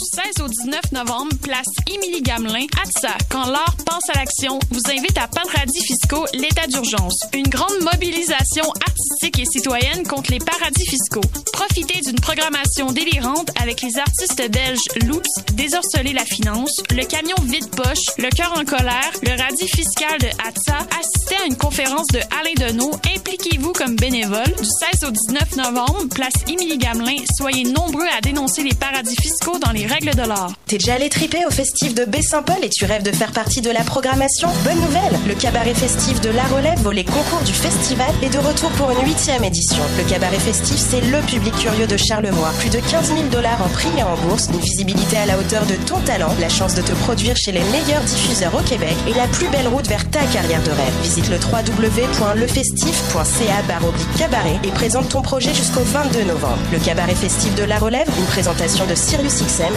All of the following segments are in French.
Du 16 au 19 novembre, place Émilie Gamelin, ATSA, quand l'art pense à l'action, vous invite à Paradis fiscaux, l'état d'urgence. Une grande mobilisation artistique et citoyenne contre les paradis fiscaux. Profitez d'une programmation délirante avec les artistes belges Loops, Désorceler la finance, Le camion vide-poche, Le cœur en colère, Le radis fiscal de ATSA. Assistez à une conférence de Alain Deneau. Impliquez-vous comme bénévole. Du 16 au 19 novembre, place Émilie Gamelin. Soyez nombreux à dénoncer les paradis fiscaux dans les règles de l'art. T'es déjà allé triper au festif de Baie-Saint-Paul et tu rêves de faire partie de la programmation? Bonne nouvelle Le cabaret festif de La Relève, volet concours du festival, est de retour pour une huitième édition. Le cabaret festif, c'est le public curieux de Charlevoix. Plus de 15 000 dollars en prix et en bourse, une visibilité à la hauteur de ton talent, la chance de te produire chez les meilleurs diffuseurs au Québec et la plus belle route vers ta carrière de rêve. Visite le www.lefestif.ca cabaret et présente ton projet jusqu'au 22 novembre. Le cabaret festif de La Relève, une présentation de Sirius XM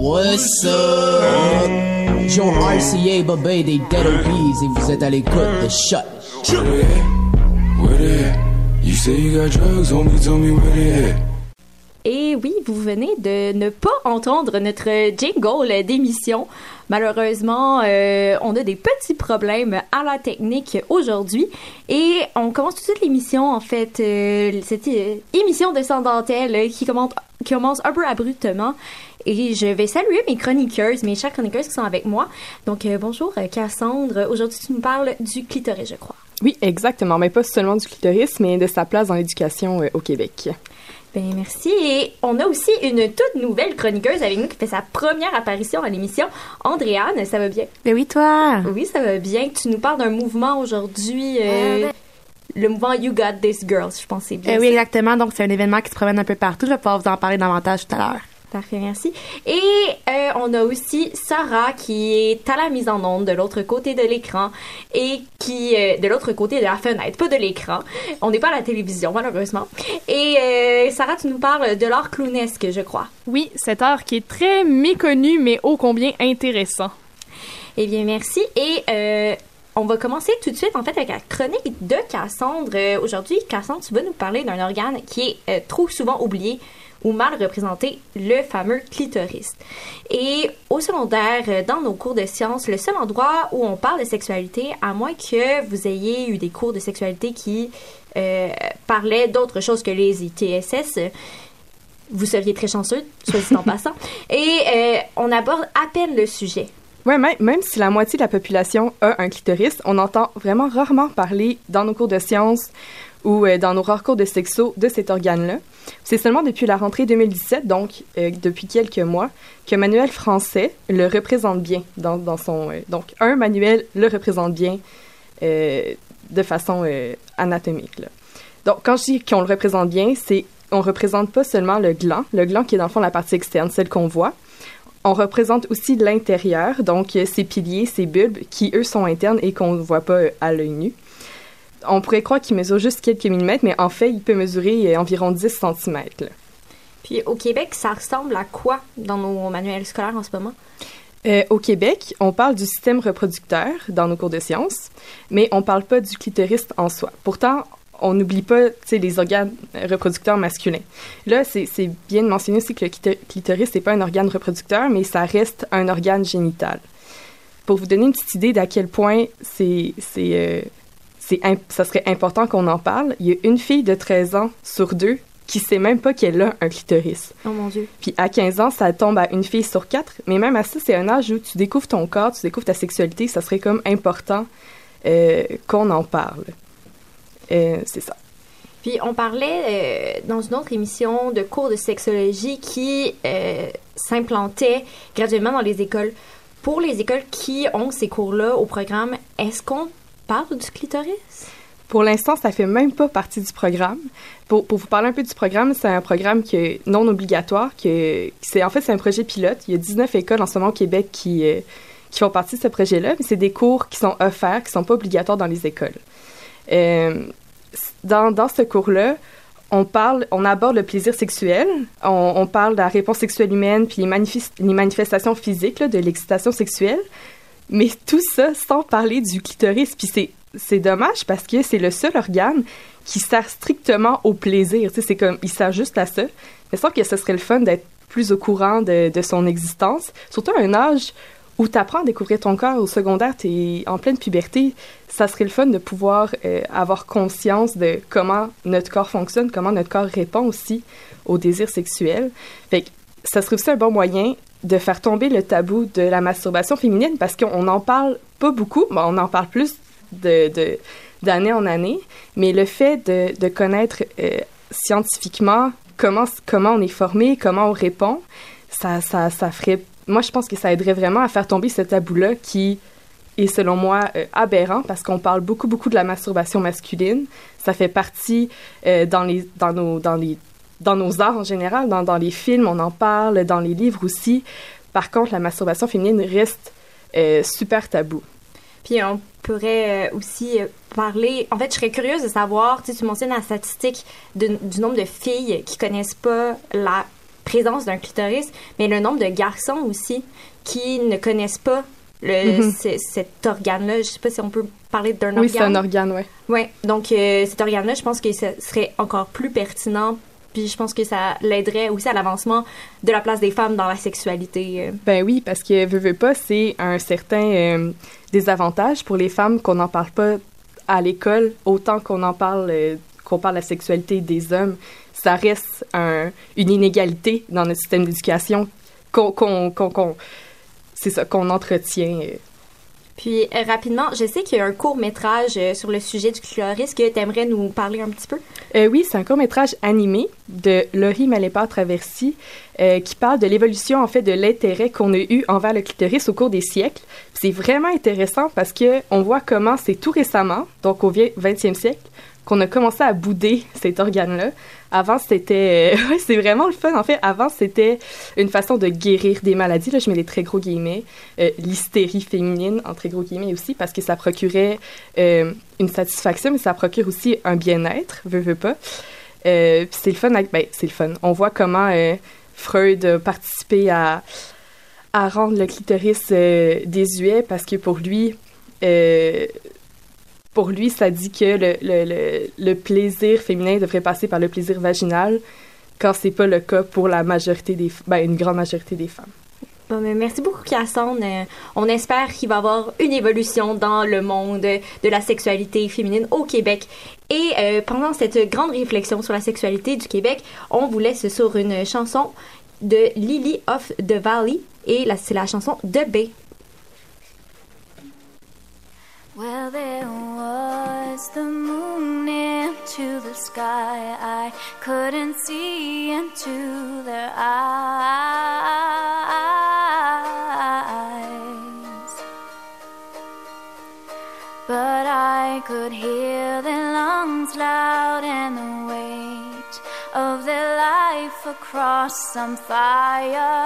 What's up? Joe RCA, Bobé des Dead Obies et vous êtes à l'écoute de Shut. Where the You say you got drugs, homie, tell me where they at. Et oui, vous venez de ne pas entendre notre jingle d'émission. Malheureusement, euh, on a des petits problèmes à la technique aujourd'hui. Et on commence tout de suite l'émission, en fait, euh, cette euh, émission de Sans Dentelle qui commence, qui commence un peu abruptement. Et je vais saluer mes chroniqueuses, mes chères chroniqueuses qui sont avec moi. Donc, euh, bonjour Cassandre. Aujourd'hui, tu nous parles du clitoris, je crois. Oui, exactement. Mais pas seulement du clitoris, mais de sa place dans l'éducation au Québec. Ben merci. Et on a aussi une toute nouvelle chroniqueuse avec nous qui fait sa première apparition à l'émission. Andréane, ça va bien? Ben oui, toi? Oui, ça va bien. Tu nous parles d'un mouvement aujourd'hui. Euh, le mouvement You Got This Girls, je pense c'est bien. Ben oui, exactement. Donc, c'est un événement qui se promène un peu partout. Je vais pouvoir vous en parler davantage tout à l'heure. Parfait, merci. Et euh, on a aussi Sarah qui est à la mise en onde de l'autre côté de l'écran et qui euh, de l'autre côté de la fenêtre, pas de l'écran. On n'est pas à la télévision malheureusement. Et euh, Sarah, tu nous parles de l'art clownesque, je crois. Oui, cet art qui est très méconnu mais ô combien intéressant. Eh bien, merci. Et on va commencer tout de suite en fait avec la chronique de Cassandre. Aujourd'hui, Cassandre, tu vas nous parler d'un organe qui est trop souvent oublié ou mal représenter le fameux clitoris. Et au secondaire, euh, dans nos cours de sciences, le seul endroit où on parle de sexualité, à moins que vous ayez eu des cours de sexualité qui euh, parlaient d'autre chose que les ITSS, vous seriez très chanceux, soit dit en passant. Et euh, on aborde à peine le sujet. Oui, même, même si la moitié de la population a un clitoris, on entend vraiment rarement parler dans nos cours de sciences ou dans nos rares cours de sexo de cet organe-là. C'est seulement depuis la rentrée 2017, donc euh, depuis quelques mois, que Manuel Français le représente bien dans, son... Euh, donc, un manuel le représente bien euh, de façon anatomique. Donc, quand je dis qu'on le représente bien, c'est on représente pas seulement le gland, le gland qui est dans le fond la partie externe, celle qu'on voit. On représente aussi l'intérieur, donc ses piliers, ses bulbes, qui eux sont internes et qu'on ne voit pas à l'œil nu on pourrait croire qu'il mesure juste quelques millimètres, mais en fait, il peut mesurer euh, environ 10 cm. Puis au Québec, ça ressemble à quoi dans nos manuels scolaires en ce moment? Euh, au Québec, on parle du système reproducteur dans nos cours de sciences, mais on ne parle pas du clitoris en soi. Pourtant, on n'oublie pas les organes reproducteurs masculins. Là, c'est bien de mentionner aussi que le clitoris n'est pas un organe reproducteur, mais ça reste un organe génital. Pour vous donner une petite idée d'à quel point c'est euh, ça serait important qu'on en parle. Il y a une fille de 13 ans sur deux qui sait même pas qu'elle a un clitoris. Oh mon Dieu. Puis à 15 ans, ça tombe à une fille sur quatre. Mais même à ça, c'est un âge où tu découvres ton corps, tu découvres ta sexualité. Ça serait comme important euh, qu'on en parle. Euh, c'est ça. Puis on parlait euh, dans une autre émission de cours de sexologie qui s'implantaient graduellement dans les écoles. Pour les écoles qui ont ces cours-là au programme, est-ce qu'on Pour l'instant, ça fait même pas partie du programme. Pour, pour vous parler un peu du programme, c'est un programme qui est non obligatoire. Que, c'est, en fait, c'est un projet pilote. Il y a 19 écoles en ce moment au Québec qui, euh, qui font partie de ce projet-là, mais c'est des cours qui sont offerts, qui sont pas obligatoires dans les écoles. Euh, dans, dans ce cours-là, on parle, on aborde le plaisir sexuel, on, parle de la réponse sexuelle humaine, puis les, manifest, les manifestations physiques de l'excitation sexuelle, mais tout ça sans parler du clitoris. Puis c'est, c'est dommage parce que c'est le seul organe qui sert strictement au plaisir. Tu sais, c'est comme, il sert juste à ça. Mais je que ce serait le fun d'être plus au courant de, de son existence, surtout à un âge où tu apprends à découvrir ton corps au secondaire, tu es en pleine puberté, ça serait le fun de pouvoir euh, avoir conscience de comment notre corps fonctionne, comment notre corps répond aussi au désir sexuel. Fait que ça serait aussi un bon moyen de faire tomber le tabou de la masturbation féminine parce qu'on n'en parle pas beaucoup, mais on en parle plus de, d'année en année, mais le fait de, de connaître euh, scientifiquement comment, comment on est formé, comment on répond, ça, ça, ça ferait moi, je pense que ça aiderait vraiment à faire tomber ce tabou-là qui est, selon moi, euh, aberrant parce qu'on parle beaucoup, beaucoup de la masturbation masculine. Ça fait partie euh, dans, les, dans, nos, dans, les, dans nos arts en général, dans, dans les films, on en parle, dans les livres aussi. Par contre, la masturbation féminine reste euh, super tabou. Puis on pourrait aussi parler. En fait, je serais curieuse de savoir, tu, sais, tu mentionnes la statistique du nombre de filles qui connaissent pas la présence d'un clitoris, mais le nombre de garçons aussi qui ne connaissent pas le, mhm. cet organe-là. Je sais pas si on peut parler d'un organe. Oui, c'est un organe, oui. Oui, donc euh, cet organe-là, je pense que ce serait encore plus pertinent. Puis je pense que ça l'aiderait aussi à l'avancement de la place des femmes dans la sexualité. Euh. Ben oui, parce que veut, veut pas, c'est un certain euh, désavantage pour les femmes qu'on n'en parle pas à l'école autant qu'on en parle qu'on parle de la sexualité des hommes ça reste une inégalité dans notre système d'éducation qu'on c'est ça qu'on entretient. Euh. Puis euh, rapidement, je sais qu'il y a un court métrage euh, sur le sujet du clitoris que tu aimerais nous parler un petit peu? oui, c'est un court métrage animé de Laurie Malépard Traversy qui parle de l'évolution en fait de l'intérêt qu'on a eu envers le clitoris au cours des siècles. C'est vraiment intéressant parce que on voit comment c'est tout récemment, donc au 20e siècle, qu'on a commencé à bouder cet organe-là. Avant, c'était... Euh, c'est vraiment le fun. En fait, avant, c'était une façon de guérir des maladies. Là, je mets des très gros guillemets. Euh, l'hystérie féminine, en très gros guillemets aussi, parce que ça procurait euh, une satisfaction, mais ça procure aussi un bien-être, veux, veux pas. c'est le fun. Ben, c'est le fun. On voit comment Freud a participé à, à rendre le clitoris désuet, parce que pour lui pour lui, ça dit que le, plaisir féminin devrait passer par le plaisir vaginal, quand c'est pas le cas pour la majorité des, ben, une grande majorité des femmes. Bon, mais merci beaucoup, Cassandre. Euh, on espère qu'il va y avoir une évolution dans le monde de la sexualité féminine au Québec. Et euh, pendant cette grande réflexion sur la sexualité du Québec, on vous laisse sur une chanson de Lily of the Valley. Et c'est la chanson De B. Well, there was the moon into the sky. I couldn't see into their eyes. But I could hear their lungs loud and the weight of their life across some firefly.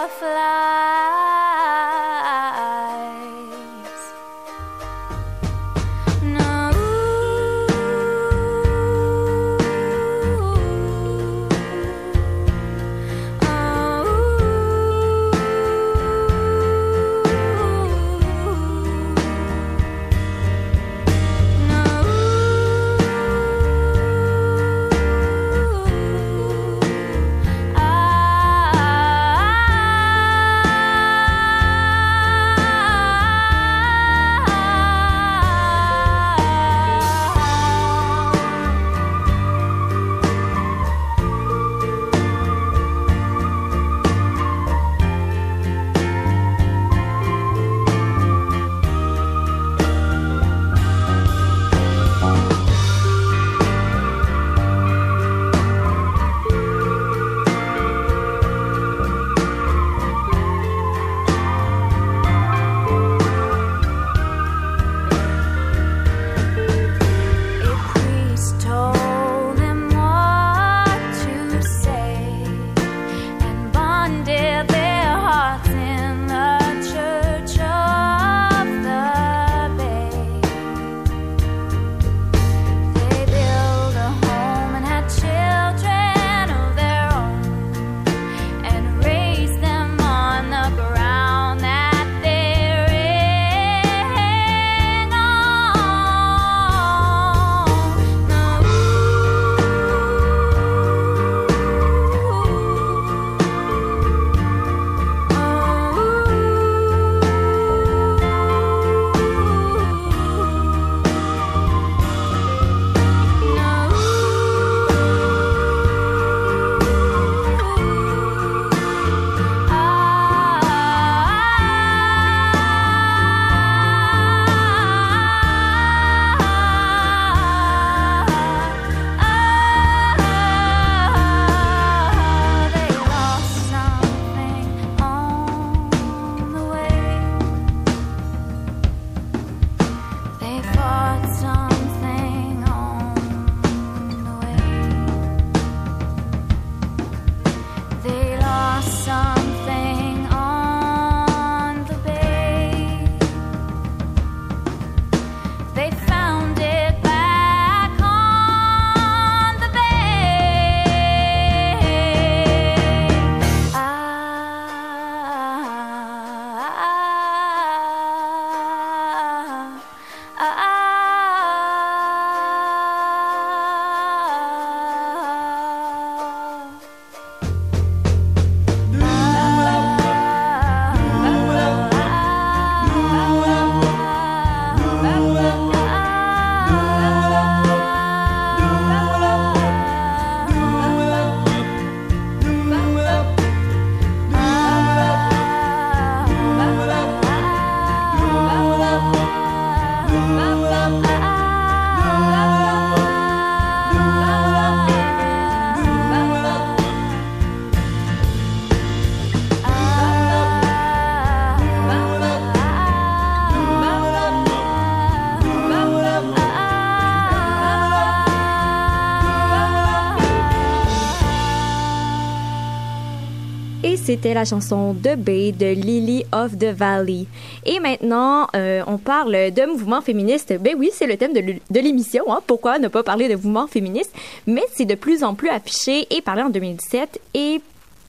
C'était la chanson The Bay de Lily of the Valley. Et maintenant, euh, on parle de mouvement féministe. Ben oui, c'est le thème de l'émission. Hein. Pourquoi ne pas parler de mouvement féministe? Mais c'est de plus en plus affiché et parlé en 2017 et,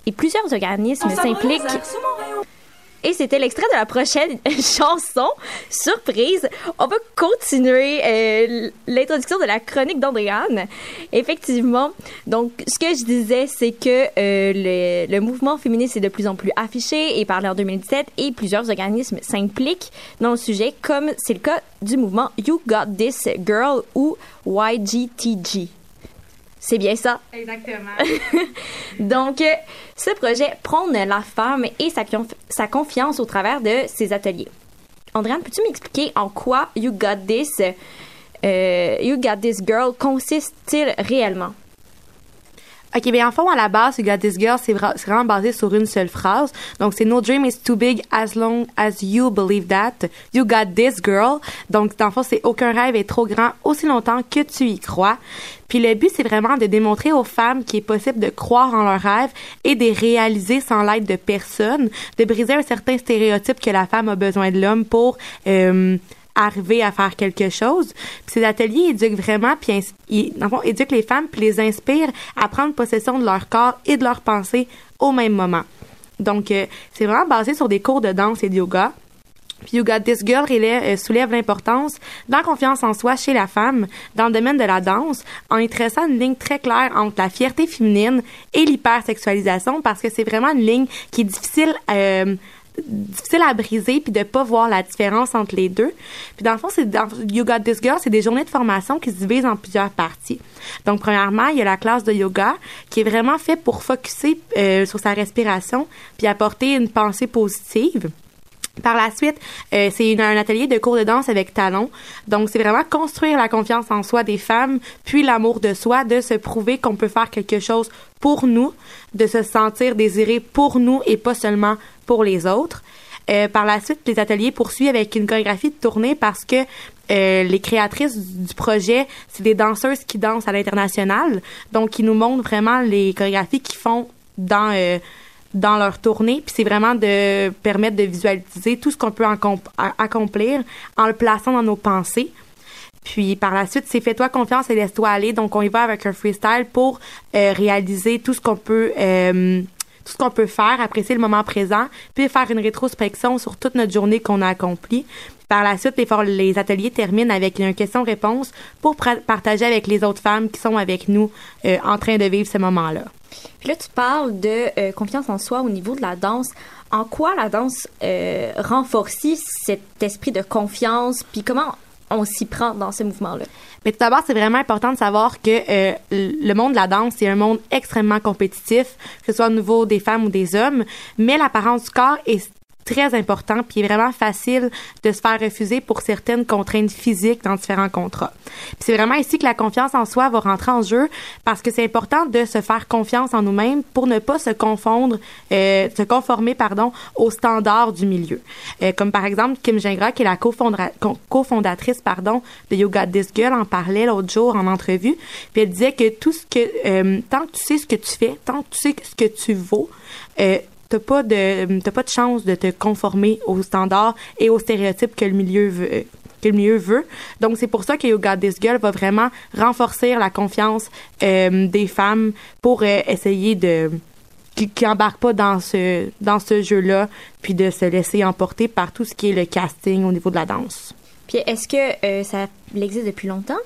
et plusieurs organismes s'impliquent et c'était l'extrait de la prochaine chanson. Surprise! On va continuer euh, l'introduction de la chronique d'Andréane. Effectivement, donc ce que je disais, c'est que euh, le, mouvement féministe est de plus en plus affiché et parlé en 2017 et plusieurs organismes s'impliquent dans le sujet, comme c'est le cas du mouvement You Got This Girl ou YGTG. C'est bien ça. Exactement. Donc, euh, ce projet prône la femme et sa, sa confiance au travers de ses ateliers. Andréane, peux-tu m'expliquer en quoi You Got This, euh, You Got This Girl consiste-t-il réellement? OK, bien en fond, à la base, You Got This Girl, c'est vraiment basé sur une seule phrase. Donc, c'est No dream is too big as long as you believe that. You got this girl. Donc, dans le fond, c'est aucun rêve est trop grand aussi longtemps que tu y crois. Puis le but, c'est vraiment de démontrer aux femmes qu'il est possible de croire en leurs rêves et de les réaliser sans l'aide de personne, de briser un certain stéréotype que la femme a besoin de l'homme pour... Euh, arriver à faire quelque chose. Puis ces ateliers éduquent vraiment, puis ils, éduquent les femmes, puis les inspirent à prendre possession de leur corps et de leurs pensées au même moment. Donc, euh, c'est vraiment basé sur des cours de danse et de yoga. Puis You Got This Girl euh, soulève l'importance de la confiance en soi chez la femme dans le domaine de la danse en y traçant une ligne très claire entre la fierté féminine et l'hypersexualisation parce que c'est vraiment une ligne qui est difficile euh, difficile à briser puis de pas voir la différence entre les deux. Puis dans le fond, c'est dans You Got This Girl, c'est des journées de formation qui se divisent en plusieurs parties. Donc premièrement, il y a la classe de yoga qui est vraiment fait pour focuser euh, sur sa respiration puis apporter une pensée positive. Par la suite, euh, c'est un atelier de cours de danse avec talons. Donc, c'est vraiment construire la confiance en soi des femmes, puis l'amour de soi, de se prouver qu'on peut faire quelque chose pour nous, de se sentir désiré pour nous et pas seulement pour les autres. Euh, par la suite, les ateliers poursuivent avec une chorégraphie de tournée parce que euh, les créatrices du projet, c'est des danseuses qui dansent à l'international. Donc, ils nous montrent vraiment les chorégraphies qu'ils font dans euh, dans leur tournée. Puis c'est vraiment de permettre de visualiser tout ce qu'on peut accomplir en le plaçant dans nos pensées. Puis par la suite, c'est fais-toi confiance et laisse-toi aller. Donc on y va avec un freestyle pour réaliser tout ce qu'on peut tout ce qu'on peut faire, apprécier le moment présent, puis faire une rétrospection sur toute notre journée qu'on a accomplie. Par la suite, les, les ateliers terminent avec une question-réponse pour partager avec les autres femmes qui sont avec nous euh, en train de vivre ce moment-là. Puis là, tu parles de euh, confiance en soi au niveau de la danse. En quoi la danse euh, renforce cet esprit de confiance? Puis comment on s'y prend dans ce mouvement-là? Mais tout d'abord, c'est vraiment important de savoir que euh, le monde de la danse, c'est un monde extrêmement compétitif, que ce soit au niveau des femmes ou des hommes, mais l'apparence du corps est très important, puis vraiment facile de se faire refuser pour certaines contraintes physiques dans différents contrats. c'est vraiment ici que la confiance en soi va rentrer en jeu parce que c'est important de se faire confiance en nous-mêmes pour ne pas se confondre, euh, se conformer pardon aux standards du milieu. Euh, comme par exemple Kim Gingras qui est la cofondatrice pardon de Yoga This Girl en parlait l'autre jour en entrevue, puis elle disait que tout ce que euh, tant que tu sais ce que tu fais, tant que tu sais ce que tu vaux, euh, t'as pas de t'as pas de chance de te conformer aux standards et aux stéréotypes que le milieu veut que le milieu veut. Donc c'est pour ça que Yoga This Girl va vraiment renforcer la confiance euh, des femmes pour euh, essayer de qui, qui embarquent pas dans ce dans ce jeu-là puis de se laisser emporter par tout ce qui est le casting au niveau de la danse. Puis est-ce que euh, ça existe depuis longtemps?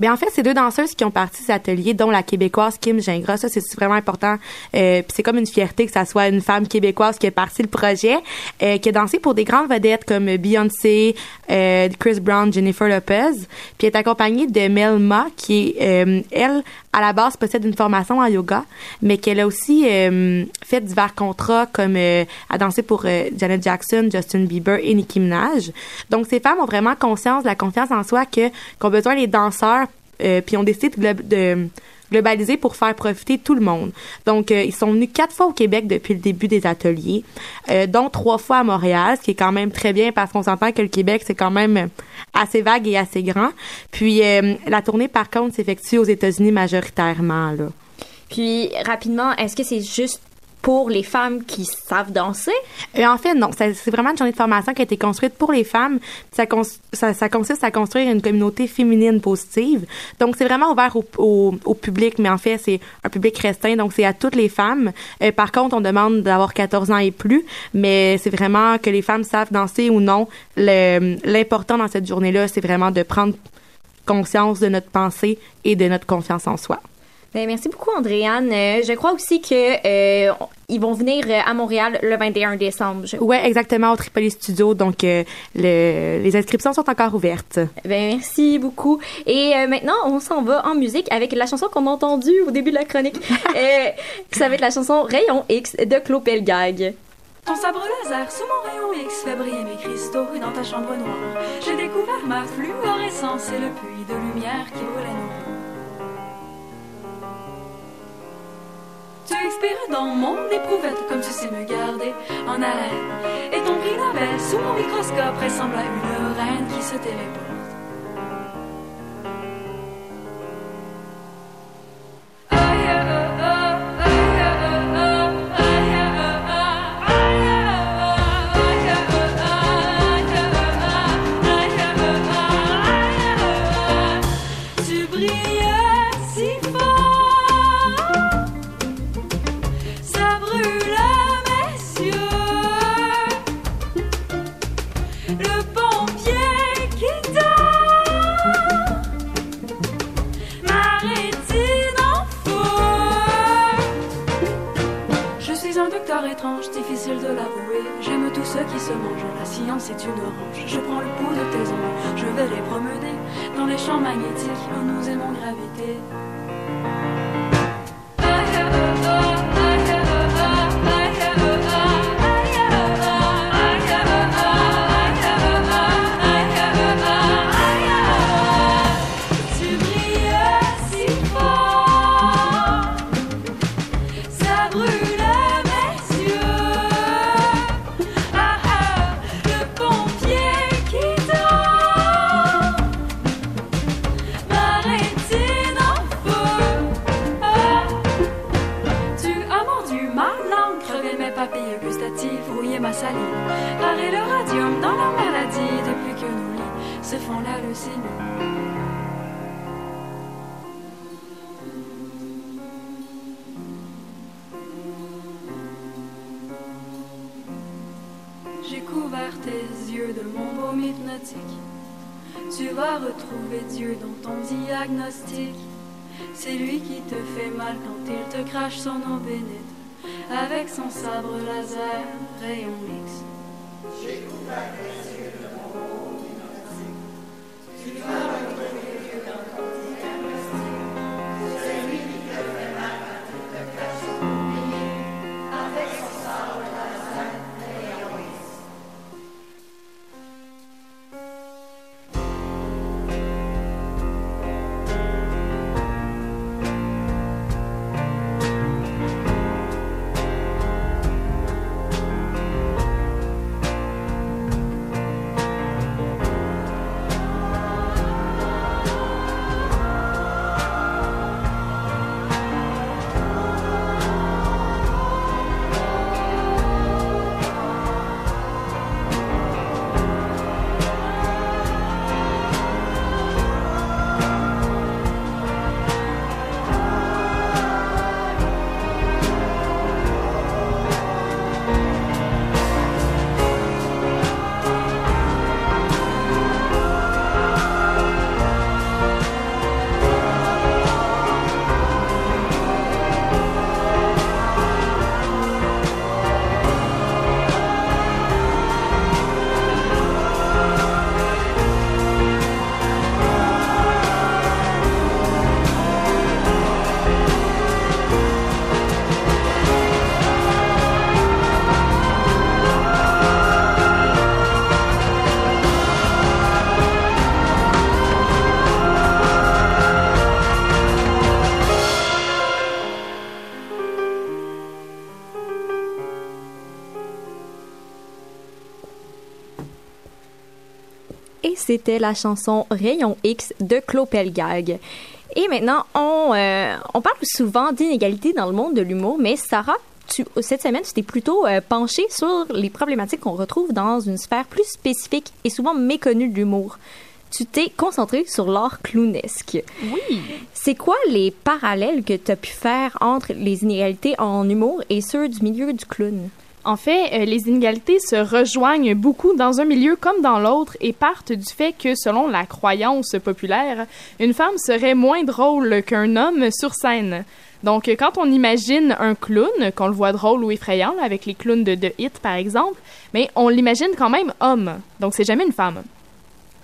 Bien, en fait, c'est deux danseuses qui ont parti cet atelier, dont la québécoise Kim Gingras. Ça, c'est vraiment important. Euh, c'est comme une fierté que ça soit une femme québécoise qui ait parti le projet, euh, qui a dansé pour des grandes vedettes comme Beyoncé, euh, Chris Brown, Jennifer Lopez. Puis est accompagnée de Melma, qui, elle, à la base, possède une formation en yoga, mais qu'elle a aussi fait divers contrats comme à danser pour Janet Jackson, Justin Bieber et Nicki Minaj. Donc, ces femmes ont vraiment de la confiance en soi que qu'ont besoin les danseurs, euh, puis ont décidé de, globaliser pour faire profiter tout le monde. Donc, euh, ils sont venus quatre fois au Québec depuis le début des ateliers, euh, dont trois fois à Montréal, ce qui est quand même très bien parce qu'on s'entend que le Québec, c'est quand même assez vague et assez grand. Puis, la tournée, par contre, s'effectue aux États-Unis majoritairement. Puis, rapidement, est-ce que c'est juste pour les femmes qui savent danser? Et en fait, non. C'est vraiment une journée de formation qui a été construite pour les femmes. Ça, cons- ça, ça consiste à construire une communauté féminine positive. Donc, c'est vraiment ouvert au, public, mais en fait, c'est un public restreint. Donc, c'est à toutes les femmes. Euh, par contre, on demande d'avoir 14 ans et plus, mais c'est vraiment que les femmes savent danser ou non. L'important dans cette journée-là, c'est vraiment de prendre conscience de notre pensée et de notre confiance en soi. Ben, merci beaucoup, Andréane. Euh, je crois aussi que euh, ils vont venir euh, à Montréal le 21 décembre. Je- Ouais, exactement, au Tripoli Studio. Donc, euh, le- les inscriptions sont encore ouvertes. Ben, merci beaucoup. Et euh, maintenant, on s'en va en musique avec la chanson qu'on a entendue au début de la chronique. Euh, ça va être la chanson Rayon X de Claude Pelgag. Ton sabre laser sous mon rayon X fait briller mes cristaux dans ta chambre noire. J'ai découvert ma fluorescence et le puits de lumière qui brûlait nos Tu expires dans mon éprouvette comme tu sais me garder en haleine. Et ton prix Nobel sous mon microscope ressemble à une reine qui se téléporte. Son. Avec son sabre laser, rayon X. J'ai couvert c'était la chanson Rayon X de Claude Pelgag. Et maintenant, on, euh, on parle souvent d'inégalité dans le monde de l'humour, mais Sarah, tu, cette semaine, tu t'es plutôt euh, penché sur les problématiques qu'on retrouve dans une sphère plus spécifique et souvent méconnue de l'humour. Tu t'es concentré sur l'art clownesque. Oui. C'est quoi les parallèles que tu as pu faire entre les inégalités en humour et ceux du milieu du clown? En fait, euh, les inégalités se rejoignent beaucoup dans un milieu comme dans l'autre et partent du fait que, selon la croyance populaire, une femme serait moins drôle qu'un homme sur scène. Donc, quand on imagine un clown, qu'on le voit drôle ou effrayant, avec les clowns de, de Hit par exemple, mais on l'imagine quand même homme. Donc, c'est jamais une femme.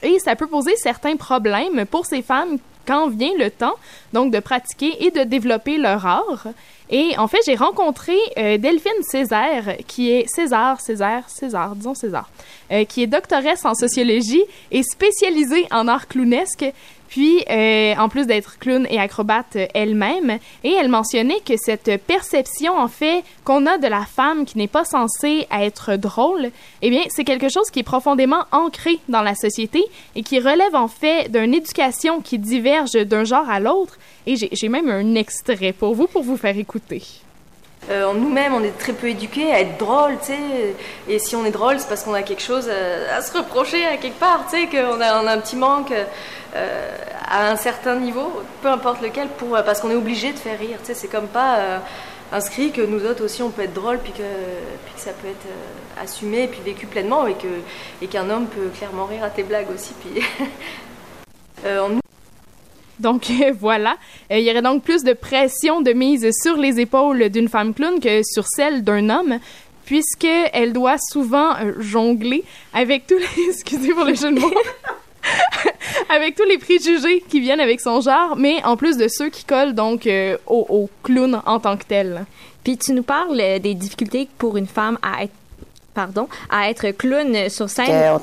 Et ça peut poser certains problèmes pour ces femmes quand vient le temps, donc de pratiquer et de développer leur art. Et en fait, j'ai rencontré euh, Delphine Césaire, qui est César, César, César, disons César, euh, qui est doctoresse en sociologie et spécialisée en art clownesque. Puis, euh, en plus d'être clown et acrobate euh, elle-même, et elle mentionnait que cette perception, en fait, qu'on a de la femme qui n'est pas censée être drôle, eh bien, c'est quelque chose qui est profondément ancré dans la société et qui relève, en fait, d'une éducation qui diverge d'un genre à l'autre. Et j'ai j'ai même un extrait pour vous, pour vous faire écouter. Euh, nous-mêmes, on est très peu éduqués à être drôle, tu sais. Et si on est drôle, c'est parce qu'on a quelque chose à, à se reprocher à quelque part, tu sais, qu'on a, un petit manque euh, à un certain niveau, peu importe lequel, pour, parce qu'on est obligé de faire rire, tu sais. C'est comme pas euh, inscrit que nous autres aussi, on peut être drôle, puis que, puis que ça peut être euh, assumé, puis vécu pleinement, et que et qu'un homme peut clairement rire à tes blagues aussi, puis. Euh, on- Donc voilà, Euh, il y aurait donc plus de pression de mise sur les épaules d'une femme clown que sur celle d'un homme, puisque elle doit souvent euh, jongler avec tous les excusez pour le jeu de mots. avec tous les préjugés qui viennent avec son genre, mais en plus de ceux qui collent donc euh, au, au clown en tant que tel. Puis tu nous parles des difficultés pour une femme à être, pardon, à être clown sur scène.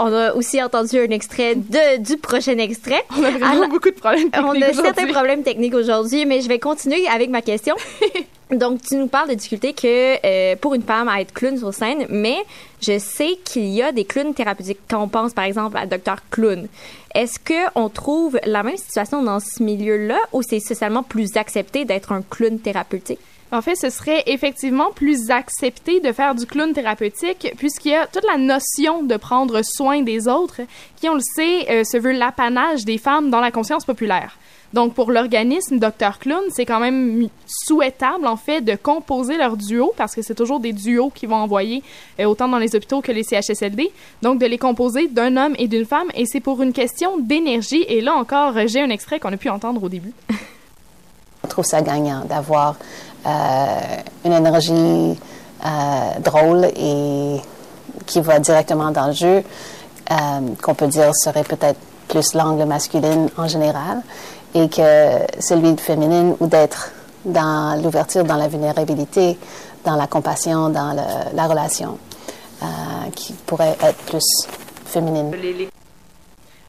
On a aussi entendu un extrait de, du prochain extrait. On a vraiment Alors- beaucoup de problèmes On a certains problèmes techniques aujourd'hui, mais je vais continuer avec ma question. Donc, tu nous parles de difficultés que euh, pour une femme à être clown sur scène, mais je sais qu'il y a des clowns thérapeutiques. Quand on pense, par exemple, à Dr. Clown, est-ce qu'on trouve la même situation dans ce milieu-là ou c'est socialement plus accepté d'être un clown thérapeutique? En fait, ce serait effectivement plus accepté de faire du clown thérapeutique puisqu'il y a toute la notion de prendre soin des autres qui, on le sait, euh, se veut l'apanage des femmes dans la conscience populaire. Donc, pour l'organisme Dr. Clown, c'est quand même souhaitable, en fait, de composer leur duo, parce que c'est toujours des duos qui vont envoyer, euh, autant dans les hôpitaux que les CHSLD. Donc, de les composer d'un homme et d'une femme, et c'est pour une question d'énergie. Et là encore, j'ai un extrait qu'on a pu entendre au début. Je trouve ça gagnant d'avoir une énergie euh, drôle et qui va directement dans le jeu, euh, qu'on peut dire serait peut-être plus l'angle masculin en général, et que celui de féminine ou d'être dans l'ouverture, dans la vulnérabilité, dans la compassion, dans la relation, euh, qui pourrait être plus féminine.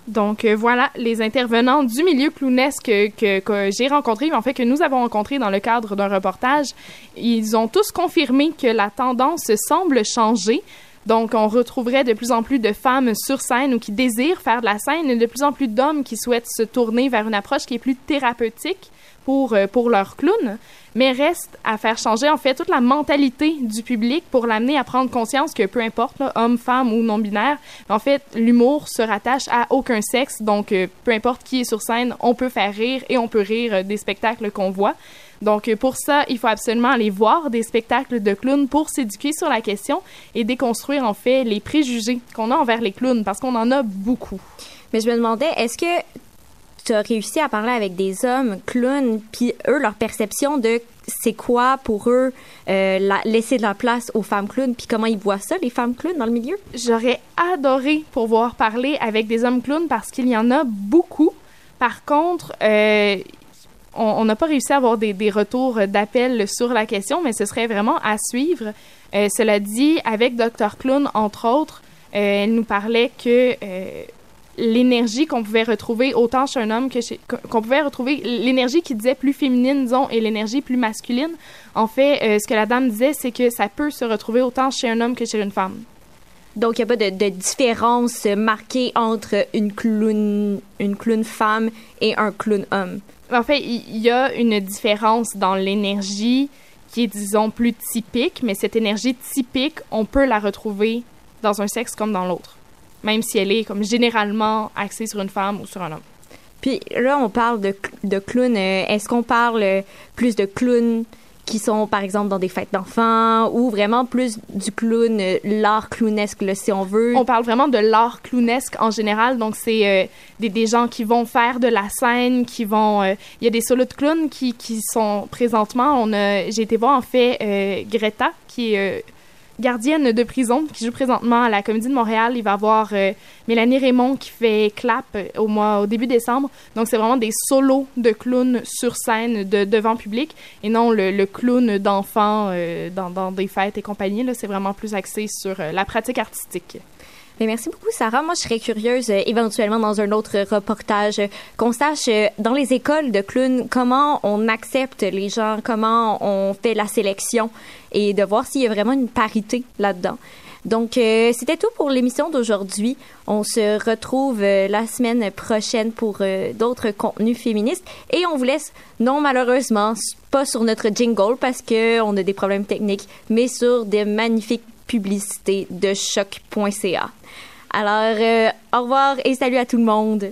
Donc euh, voilà, les intervenants du milieu clownesque que, j'ai rencontrés, en fait que nous avons rencontrés dans le cadre d'un reportage, ils ont tous confirmé que la tendance semble changer. Donc on retrouverait de plus en plus de femmes sur scène ou qui désirent faire de la scène et de plus en plus d'hommes qui souhaitent se tourner vers une approche qui est plus thérapeutique pour, euh, pour leur clown, mais reste à faire changer en fait toute la mentalité du public pour l'amener à prendre conscience que peu importe, homme, femme ou non-binaire, en fait, l'humour se rattache à aucun sexe, donc euh, peu importe qui est sur scène, on peut faire rire et on peut rire euh, des spectacles qu'on voit. Donc pour ça, il faut absolument aller voir des spectacles de clowns pour s'éduquer sur la question et déconstruire en fait les préjugés qu'on a envers les clowns parce qu'on en a beaucoup. Mais je me demandais, est-ce que tu as réussi à parler avec des hommes clowns, puis eux, leur perception de c'est quoi pour eux euh, la- laisser de la place aux femmes clowns, puis comment ils voient ça, les femmes clowns dans le milieu? J'aurais adoré pouvoir parler avec des hommes clowns parce qu'il y en a beaucoup. Par contre, euh, on n'a pas réussi à avoir des, des retours d'appel sur la question, mais ce serait vraiment à suivre. Euh, cela dit, avec Dr. Clown, entre autres, elle nous parlait que l'énergie qu'on pouvait retrouver autant chez un homme que chez qu'on pouvait retrouver l'énergie qui disait plus féminine disons et l'énergie plus masculine. En fait euh, ce que la dame disait c'est que ça peut se retrouver autant chez un homme que chez une femme. Donc, il n'y a pas de, de, différence marquée entre une clown, une clown femme et un clown homme? En fait, il y a une différence dans l'énergie qui est, disons, plus typique, mais cette énergie typique, on peut la retrouver dans un sexe comme dans l'autre, même si elle est comme généralement axée sur une femme ou sur un homme. Puis là, on parle de, de clown. Euh, est-ce qu'on parle plus de clown qui sont, par exemple, dans des fêtes d'enfants ou vraiment plus du clown, euh, l'art clownesque, là, si on veut? On parle vraiment de l'art clownesque en général. Donc, c'est euh, des, des, gens qui vont faire de la scène, qui vont... Il y a des solos de clowns qui, qui sont présentement... On a, j'ai été voir, en fait, Greta, qui est gardienne de prison qui joue présentement à la Comédie de Montréal. Il va y avoir euh, Mélanie Raymond qui fait clap euh, au mois au début décembre. Donc c'est vraiment des solos de clowns sur scène de, devant public et non le, clown d'enfant euh, dans, dans, des fêtes et compagnie. C'est vraiment plus axé sur la pratique artistique. Merci beaucoup, Sarah. Moi, je serais curieuse, euh, éventuellement, dans un autre reportage, euh, qu'on sache euh, dans les écoles de clowns comment on accepte les gens, comment on fait la sélection et de voir s'il y a vraiment une parité là-dedans. Donc, c'était tout pour l'émission d'aujourd'hui. On se retrouve la semaine prochaine pour d'autres contenus féministes. Et on vous laisse, non malheureusement, pas sur notre jingle parce qu'on a des problèmes techniques, mais sur des magnifiques publicités de choc.ca. Alors, euh, au revoir et salut à tout le monde.